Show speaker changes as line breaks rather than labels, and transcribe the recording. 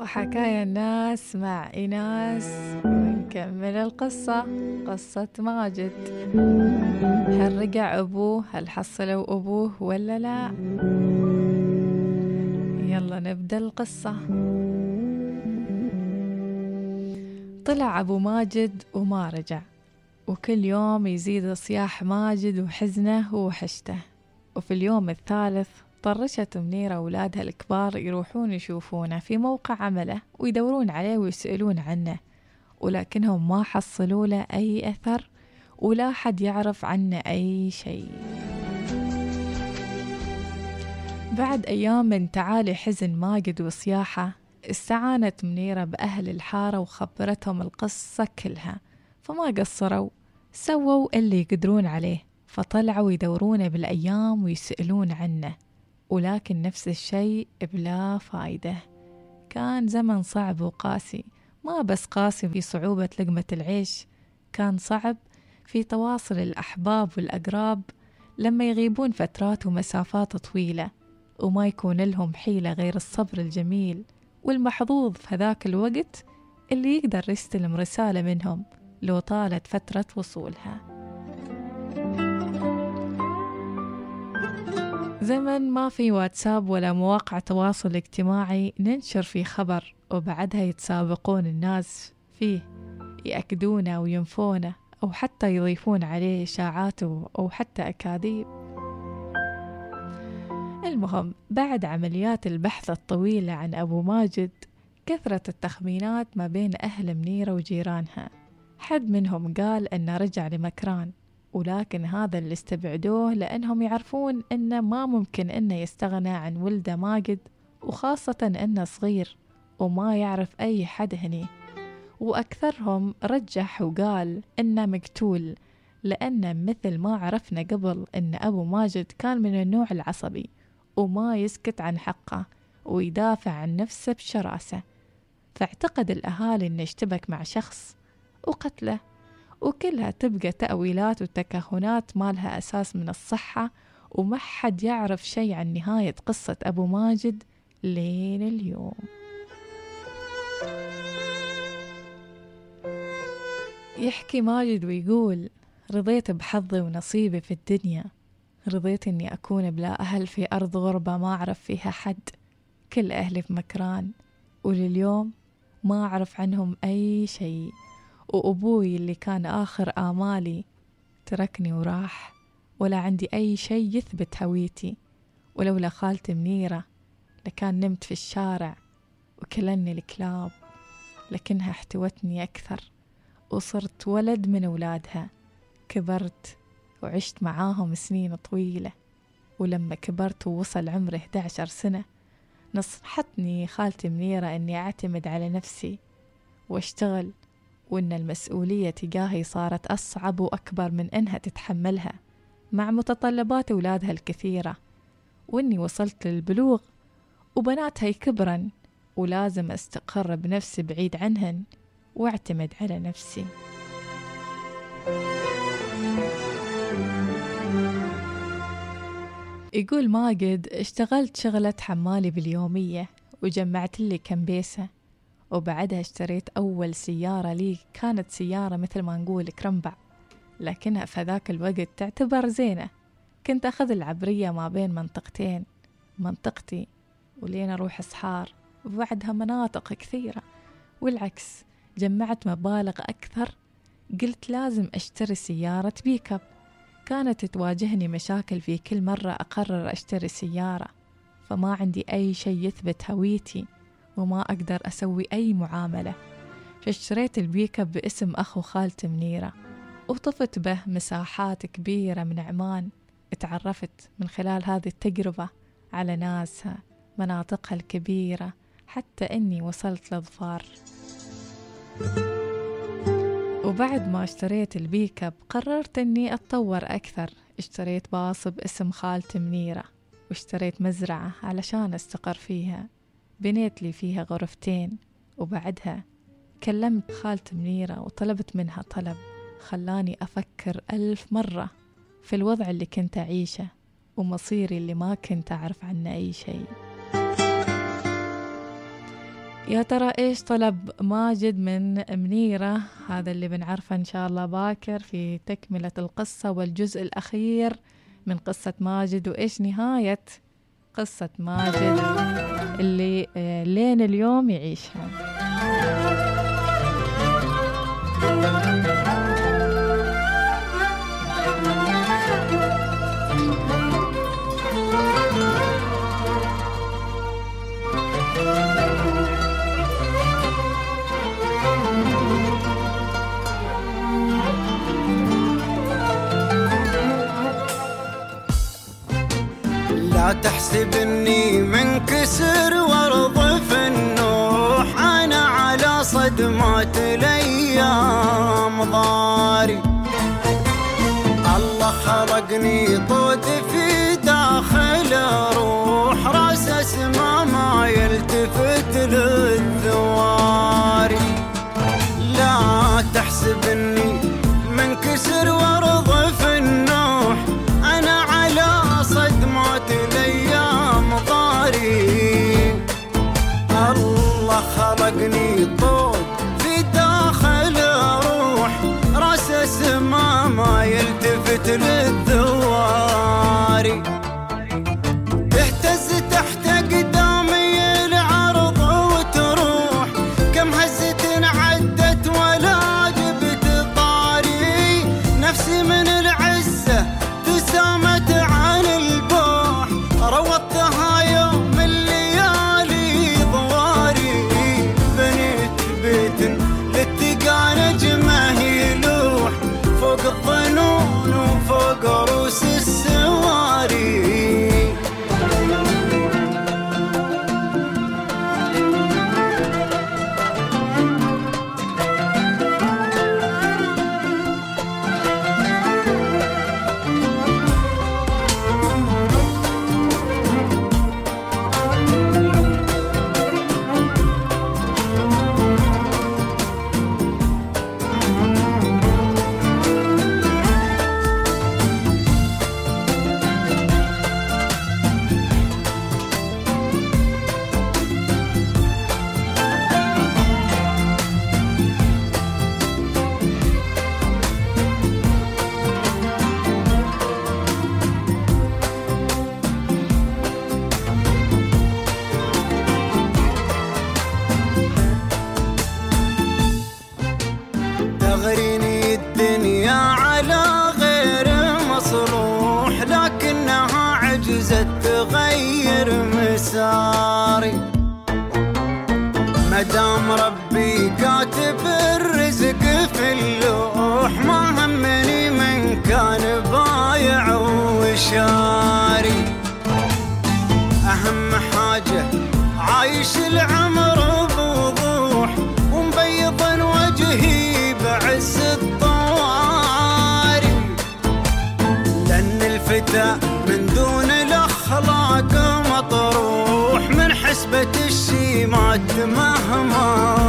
وحكايا الناس مع إيناس ونكمل القصة قصة ماجد. هل رجع أبوه؟ هل حصلوا أبوه ولا لا؟ يلا نبدأ القصة. طلع أبو ماجد وما رجع وكل يوم يزيد صياح ماجد وحزنه ووحشته. وفي اليوم الثالث طرشت منيرة أولادها الكبار يروحون يشوفونه في موقع عمله ويدورون عليه ويسألون عنه ولكنهم ما حصلوا له أي أثر ولا حد يعرف عنه أي شيء. بعد أيام من تعالي حزن ماجد وصياحة استعانت منيرة بأهل الحارة وخبرتهم القصة كلها. فما قصروا سووا اللي يقدرون عليه فطلعوا يدورونه بالأيام ويسألون عنه. ولكن نفس الشيء بلا فايدة. كان زمن صعب وقاسي ما بس قاسي في صعوبة لقمة العيش كان صعب في تواصل الأحباب والأقراب لما يغيبون فترات ومسافات طويلة وما يكون لهم حيلة غير الصبر الجميل والمحظوظ في هذاك الوقت اللي يقدر يستلم رسالة منهم لو طالت فترة وصولها. زمن ما في واتساب ولا مواقع تواصل اجتماعي ننشر فيه خبر وبعدها يتسابقون الناس فيه يأكدونه وينفونه أو حتى يضيفون عليه إشاعات أو حتى أكاذيب. المهم بعد عمليات البحث الطويلة عن أبو ماجد كثرت التخمينات ما بين أهل منيرة وجيرانها. حد منهم قال أنه رجع لمكران. ولكن هذا اللي استبعدوه لأنهم يعرفون أنه ما ممكن أنه يستغنى عن ولده ماجد وخاصة أنه صغير وما يعرف أي حد هني. وأكثرهم رجح وقال أنه مقتول لأن مثل ما عرفنا قبل أن أبو ماجد كان من النوع العصبي وما يسكت عن حقه ويدافع عن نفسه بشراسة. فاعتقد الأهالي أنه اشتبك مع شخص وقتله. وكلها تبقى تأويلات وتكهنات ما لها أساس من الصحة وما حد يعرف شيء عن نهاية قصة أبو ماجد لين اليوم. يحكي ماجد ويقول رضيت بحظي ونصيبي في الدنيا. رضيت إني أكون بلا أهل في أرض غربة ما أعرف فيها حد. كل أهلي في مكران. ولليوم ما أعرف عنهم أي شيء. وأبوي اللي كان آخر آمالي تركني وراح ولا عندي أي شيء يثبت هويتي. ولولا خالتي منيرة لكان نمت في الشارع وكلني الكلاب لكنها احتوتني أكثر. وصرت ولد من أولادها كبرت وعشت معاهم سنين طويلة. ولما كبرت ووصل عمري 11 سنة نصحتني خالتي منيرة أني أعتمد على نفسي وأشتغل وإن المسؤولية تجاهي صارت أصعب وأكبر من إنها تتحملها مع متطلبات أولادها الكثيرة. وإني وصلت للبلوغ وبناتها يكبرن ولازم أستقر بنفسي بعيد عنهن وأعتمد على نفسي. يقول ماجد اشتغلت شغلة حمالي باليومية وجمعت لي كمبيسة وبعدها اشتريت أول سيارة لي كانت سيارة مثل ما نقول كرمبع لكنها في ذاك الوقت تعتبر زينة. كنت أخذ العبرية ما بين منطقتين منطقتي ولين أروح صحار وبعدها مناطق كثيرة. والعكس جمعت مبالغ أكثر. قلت لازم أشتري سيارة pick up كانت تواجهني مشاكل في كل مرة أقرر أشتري سيارة فما عندي أي شيء يثبت هويتي. وما أقدر أسوي أي معاملة. فاشتريت ال pick up باسم أخو خالتي منيرة. وطفت به مساحات كبيرة من عمان. تعرفت من خلال هذه التجربة على ناسها مناطقها الكبيرة حتى إني وصلت لظفار. وبعد ما اشتريت البيك اب قررت إني أتطور أكثر. اشتريت باص باسم خالتي منيرة واشتريت مزرعة علشان أستقر فيها. بنيت لي فيها غرفتين وبعدها كلمت خالة منيرة وطلبت منها طلب خلاني أفكر ألف مرة في الوضع اللي كنت أعيشه ومصيري اللي ما كنت أعرف عنه أي شيء. يا ترى إيش طلب ماجد من منيرة؟ هذا اللي بنعرفه إن شاء الله باكر في تكملة القصة والجزء الأخير من قصة ماجد وإيش نهاية قصة ماجد اللي آه، لين اليوم يعيشها.
جسر وارض في النوح. أنا على صدمات الأيام ضاري. الله خلقني didn't on, who forgot دام ربي كاتب الرزق في اللوح ما همني من كان بايع وشاف मातमा हमार